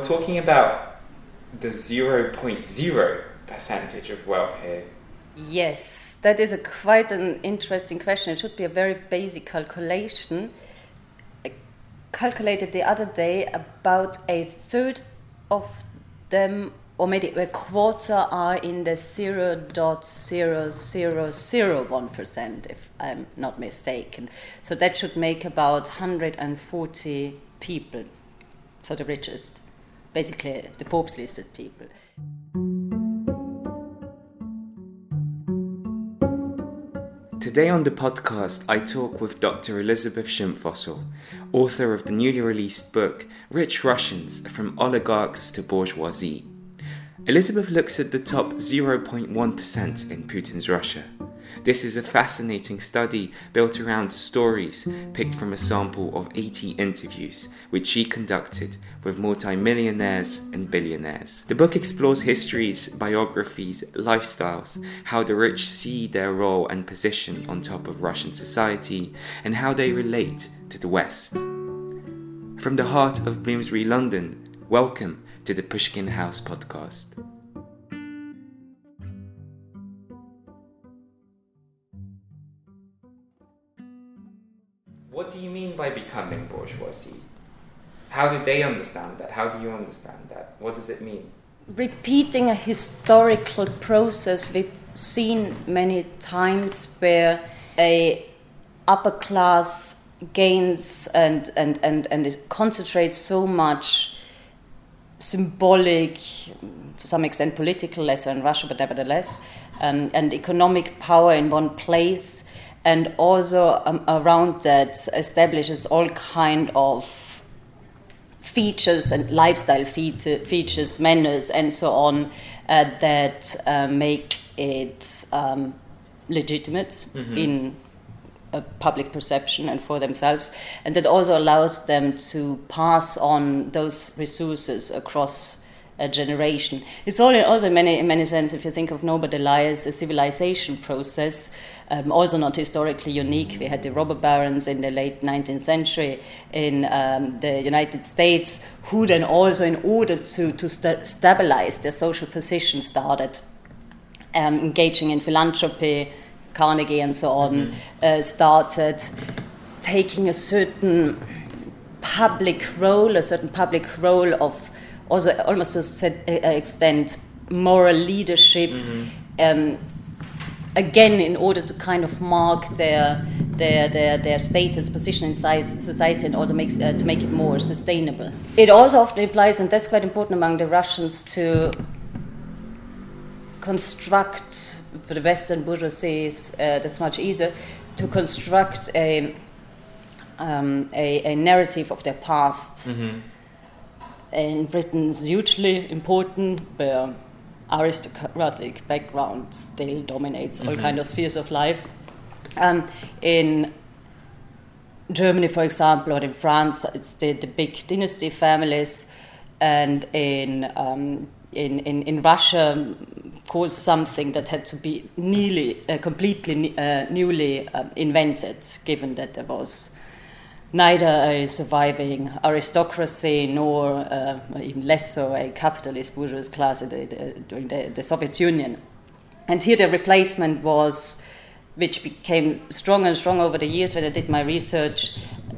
we're talking about the 0.0 percentage of wealth here. Yes, that is a quite an interesting question. It should be a very basic calculation. I calculated the other day about a third of them, or maybe a quarter, are in the 0.0001%, if I'm not mistaken. So that should make about 140 people, so the richest, basically the Forbes listed people. Today on the podcast, I talk with Dr. Elisabeth Schimpfössl, author of the newly released book Rich Russians From Oligarchs to Bourgeoisie. Elisabeth looks at the top 0.1% in Putin's Russia. This is a fascinating study built around stories picked from a sample of 80 interviews, which she conducted with multimillionaires and billionaires. The book explores histories, biographies, lifestyles, how the rich see their role and position on top of Russian society, and how they relate to the West. From the heart of Bloomsbury, London, welcome to the Pushkin House podcast. What do you mean by becoming bourgeoisie? How did they understand that? How do you understand that? What does it mean? Repeating a historical process we've seen many times where a upper class gains and, and, and, and it concentrates so much symbolic, to some extent political, lesser in Russia, but nevertheless, um, and economic power in one place and also um, around that establishes all kind of features and lifestyle feature, features, manners, and so on uh, that uh, make it um, legitimate mm-hmm. in public perception and for themselves, and that also allows them to pass on those resources across a generation. It's also in many in many sense, if you think of Norbert Elias, a civilization process, um, also not historically unique. We had the robber barons in the late 19th century in um, the United States, who then also, in order to to st- stabilize their social position, started um, engaging in philanthropy. Carnegie and so on mm-hmm. uh, started taking a certain public role, a certain public role of also almost to a certain extent moral leadership. Mm-hmm. Um, again, in order to kind of mark their their their, their status, position in society, and also makes uh, to make it more sustainable. It also often implies, and that's quite important among the Russians, to construct for the Western bourgeoisie. Uh, that's much easier to construct a um, a, a, narrative of their past. Mm-hmm in Britain is hugely important, where aristocratic background still dominates mm-hmm. all kind of spheres of life. Um, in Germany, for example, or in France, it's the, the big dynasty families, and in, um, in, in in Russia, course, something that had to be nearly, uh, completely uh, newly um, invented, given that there was neither a surviving aristocracy nor uh, even less so a capitalist bourgeois class the, during the, the, Soviet Union. And here the replacement was, which became stronger and stronger over the years when I did my research,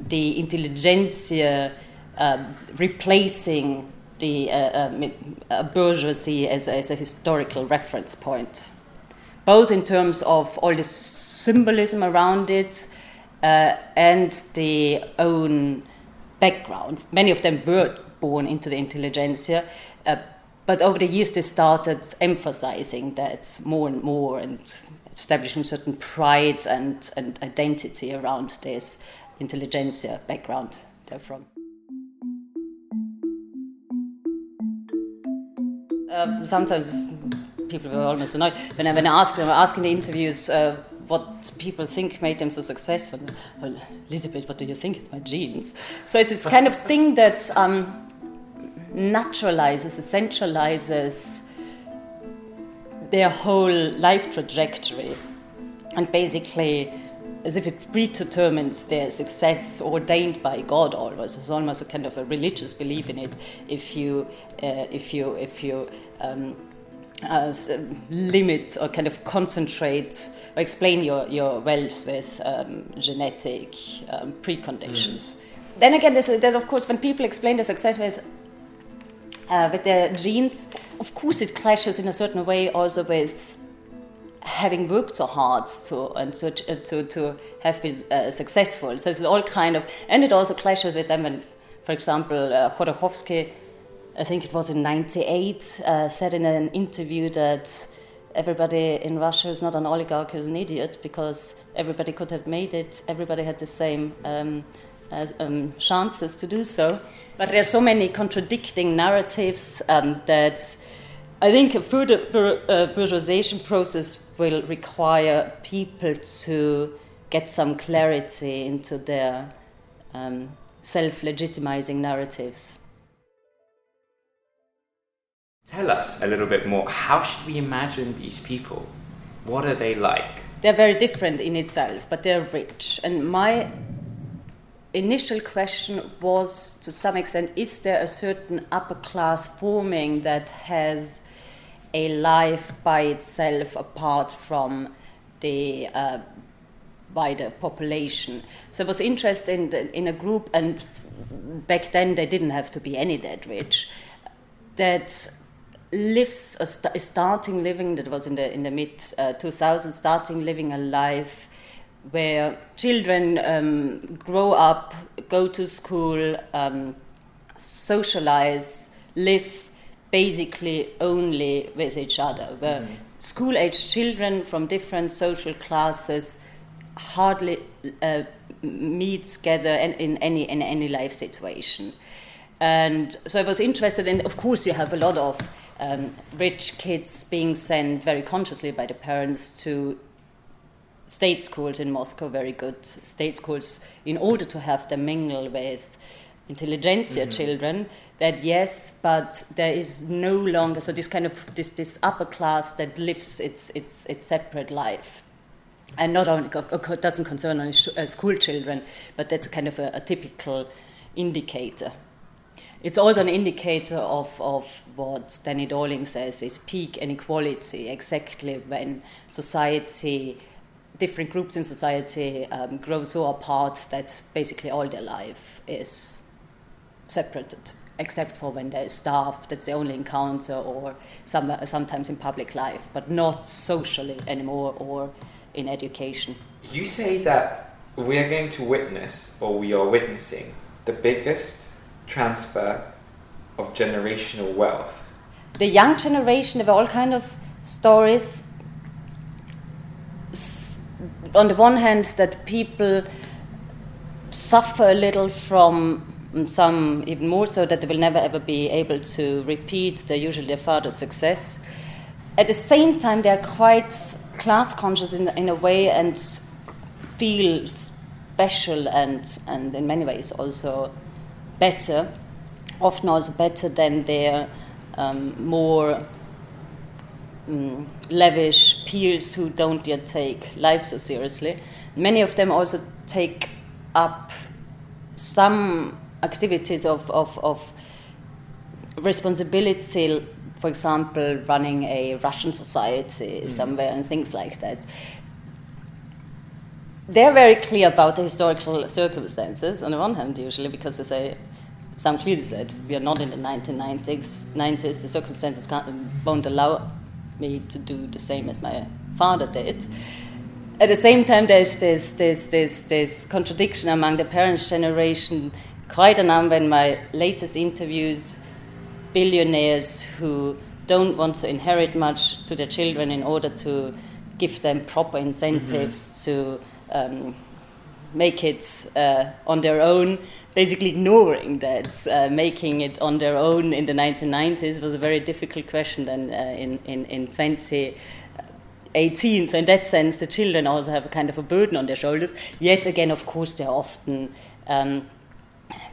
the intelligentsia uh, replacing the uh, uh, bourgeoisie as, as a historical reference point, both in terms of all the symbolism around it uh, and the own background. Many of them were born into the intelligentsia, uh, but over the years they started emphasizing that more and more and establishing certain pride and, and identity around this intelligentsia background they're Uh, sometimes people were almost annoyed when I, when I ask them, ask in the interviews, uh, what people think made them so successful. Well, Elisabeth, what do you think? It's my genes. So it's this kind of thing that um, naturalizes, essentializes their whole life trajectory, and basically as if it predetermines their success ordained by God always. It's almost a kind of a religious belief in it. If you, uh, if you, if you um, uh, limit or kind of concentrate or explain your, your wealth with um, genetic um, preconditions. Mm. Then again, there's, there's, of course when people explain their success with uh, with their genes, of course it clashes in a certain way also with having worked so hard to and to to, to have been uh, successful. So it's all kind of, and it also clashes with them. And for example, uh, Khodorkovsky, I think it was in '98, uh, said in an interview that everybody in Russia is not an oligarch, is an idiot because everybody could have made it. Everybody had the same um, um, chances to do so. But there are so many contradicting narratives um, that I think a further uh, bourgeoisization process will require people to get some clarity into their um, self legitimizing narratives. Tell us a little bit more. How should we imagine these people? What are they like? They're very different in itself, but they're rich. And my initial question was to some extent is there a certain upper class forming that has a life by itself apart from the uh, wider population. So I was interested in, in a group, and back then they didn't have to be any that rich, that lives, st- starting living, that was in the, in the mid uh, 2000s, starting living a life where children um, grow up, go to school, um, socialize, live basically only with each other, where mm-hmm. school age children from different social classes hardly uh, meet together in, in, any, in any life situation. And so I was interested in, of course, you have a lot of um, rich kids being sent very consciously by the parents to state schools in Moscow, very good state schools, in order to have them mingle with intelligentsia mm-hmm. children that yes but there is no longer so this kind of this this upper class that lives its its its separate life and not only doesn't concern only uh, school children but that's kind of a, a typical indicator it's also an indicator of, of what Danny Dorling says is peak inequality, exactly when society, different groups in society um, grow so apart that basically all their life is separated except for when there's staff that's the only encounter or some, sometimes in public life but not socially anymore or in education. You say that we are going to witness or we are witnessing the biggest transfer of generational wealth. The young generation have all kind of stories. On the one hand that people suffer a little from some even more so that they will never ever be able to repeat their usually their father's success. At the same time, they are quite class conscious in, in a way and feel special and, and in many ways also better, often also better than their um, more um, lavish peers who don't yet take life so seriously. Many of them also take up some activities of, of, of responsibility, for example, running a Russian society mm. somewhere and things like that. They're very clear about the historical circumstances, on the one hand, usually, because they say, some clearly said, we are not in the 1990s, 90s, the circumstances won't allow me to do the same as my father did. At the same time, there's this, this, this, this contradiction among the parents' generation quite a number in my latest interviews billionaires who don't want to inherit much to their children in order to give them proper incentives mm-hmm. to um, make it uh, on their own, basically ignoring that uh, making it on their own in the 1990s was a very difficult question than uh, in, in, in 2018. So, in that sense, the children also have a kind of a burden on their shoulders. Yet again, of course, they're often. Um,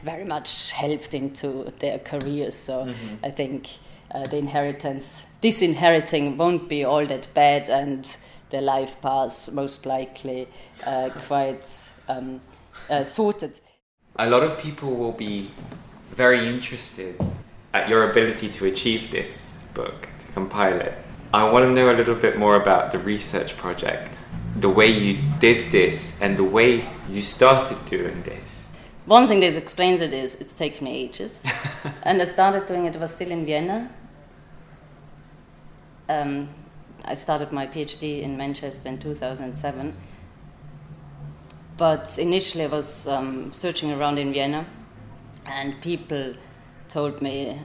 very much helped into their careers. So mm-hmm. I think uh, the inheritance, disinheriting, won't be all that bad, and their life paths most likely uh, quite um, uh, sorted. A lot of people will be very interested at your ability to achieve this book, to compile it. I want to know a little bit more about the research project, the way you did this, and the way you started doing this. One thing that explains it is it's taken me ages. and I started doing it, I was still in Vienna. Um, I started my PhD in Manchester in 2007. But initially, I was um, searching around in Vienna, and people told me,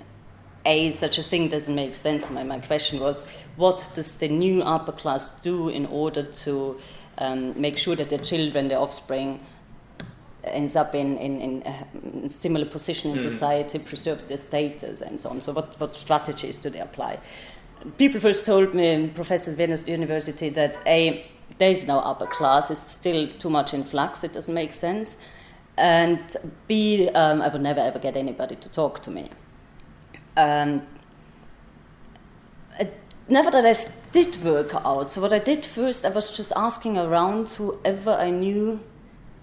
A, such a thing doesn't make sense. My, my question was, what does the new upper class do in order to um, make sure that their children, their offspring, ends up in, in, in a similar position in mm. society, preserves their status, and so on. So, what, what strategies do they apply? People first told me, Professor at Vienna University, that A, there is no upper class, it's still too much in flux, it doesn't make sense. And B, um, I would never ever get anybody to talk to me. Um, it, nevertheless, did work out. So, what I did first, I was just asking around whoever I knew,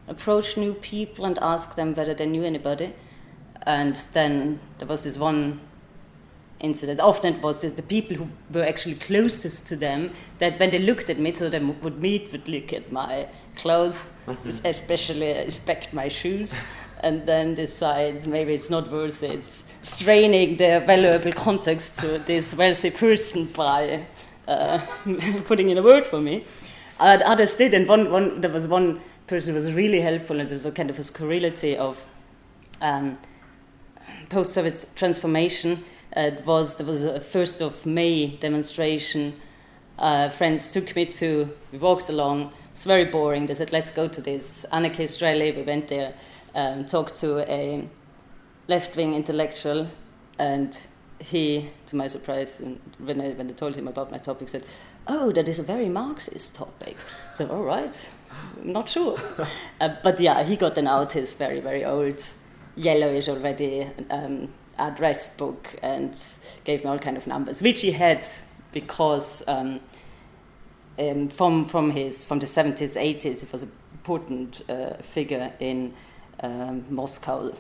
approach new people and ask them whether they knew anybody. And then there was this one incident. Often it was the, the, people who were actually closest to them that when they looked at me, so they would meet, would look at my clothes, mm-hmm. especially inspect my shoes, and then decide maybe it's not worth it, straining their valuable context to this wealthy person by uh, putting in a word for me. Uh, others did, and one, one, there was one person was really helpful, and was kind of a scurrility of um, post-Soviet transformation it was there was a first of May demonstration. Uh, friends took me to. We walked along. It's very boring. They said, "Let's go to this anarchist rally." We went there, um, talked to a left-wing intellectual, and he, to my surprise, when I, when I told him about my topic, said, "Oh, that is a very Marxist topic." So, all right, I'm not sure, uh, but yeah, he got then out his very very old, yellowish already. Um, address book and gave me all kind of numbers, which he had because um, um, from from his from the 70s, 80s, he was an important uh, figure in um, Moscow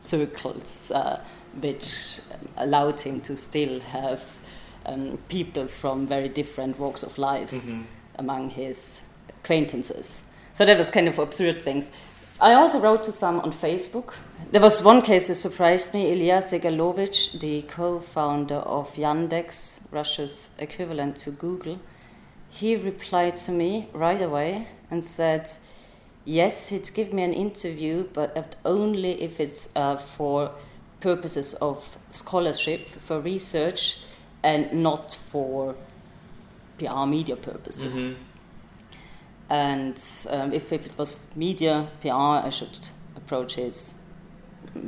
circles, uh, which allowed him to still have um, people from very different walks of lives mm-hmm. among his acquaintances. So that was kind of absurd things. I also wrote to some on Facebook. There was one case that surprised me. Ilya Segalovich, the co founder of Yandex, Russia's equivalent to Google, he replied to me right away and said, Yes, he'd give me an interview, but only if it's uh, for purposes of scholarship, for research, and not for PR media purposes. Mm-hmm. And um, if, if it was media, PR, I should approach his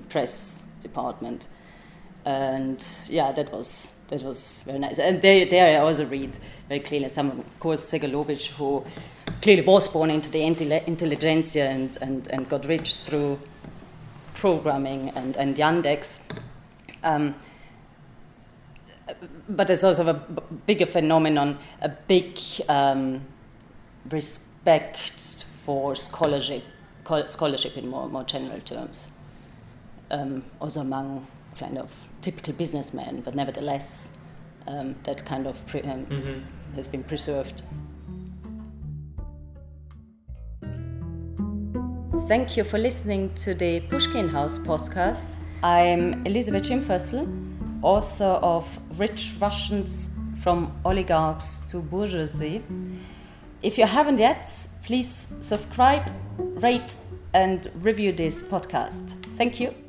press department. And yeah, that was that was very nice. And there, there I also read very clearly some, of course, Segalovich, who clearly was born into the intelligentsia and, and, and got rich through programming and, and Yandex. Um, but there's also a bigger phenomenon, a big um, respect for scholarship, scholarship in more, more general terms, um, also among kind of typical businessmen, but nevertheless, um, that kind of pre- um, mm-hmm. has been preserved. Thank you for listening to the Pushkin House podcast. I'm Elisabeth Schimpfössl, author of Rich Russians from Oligarchs to Bourgeoisie. If you haven't yet, please subscribe, rate, and review this podcast. Thank you.